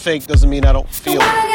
fake doesn't mean I don't feel it.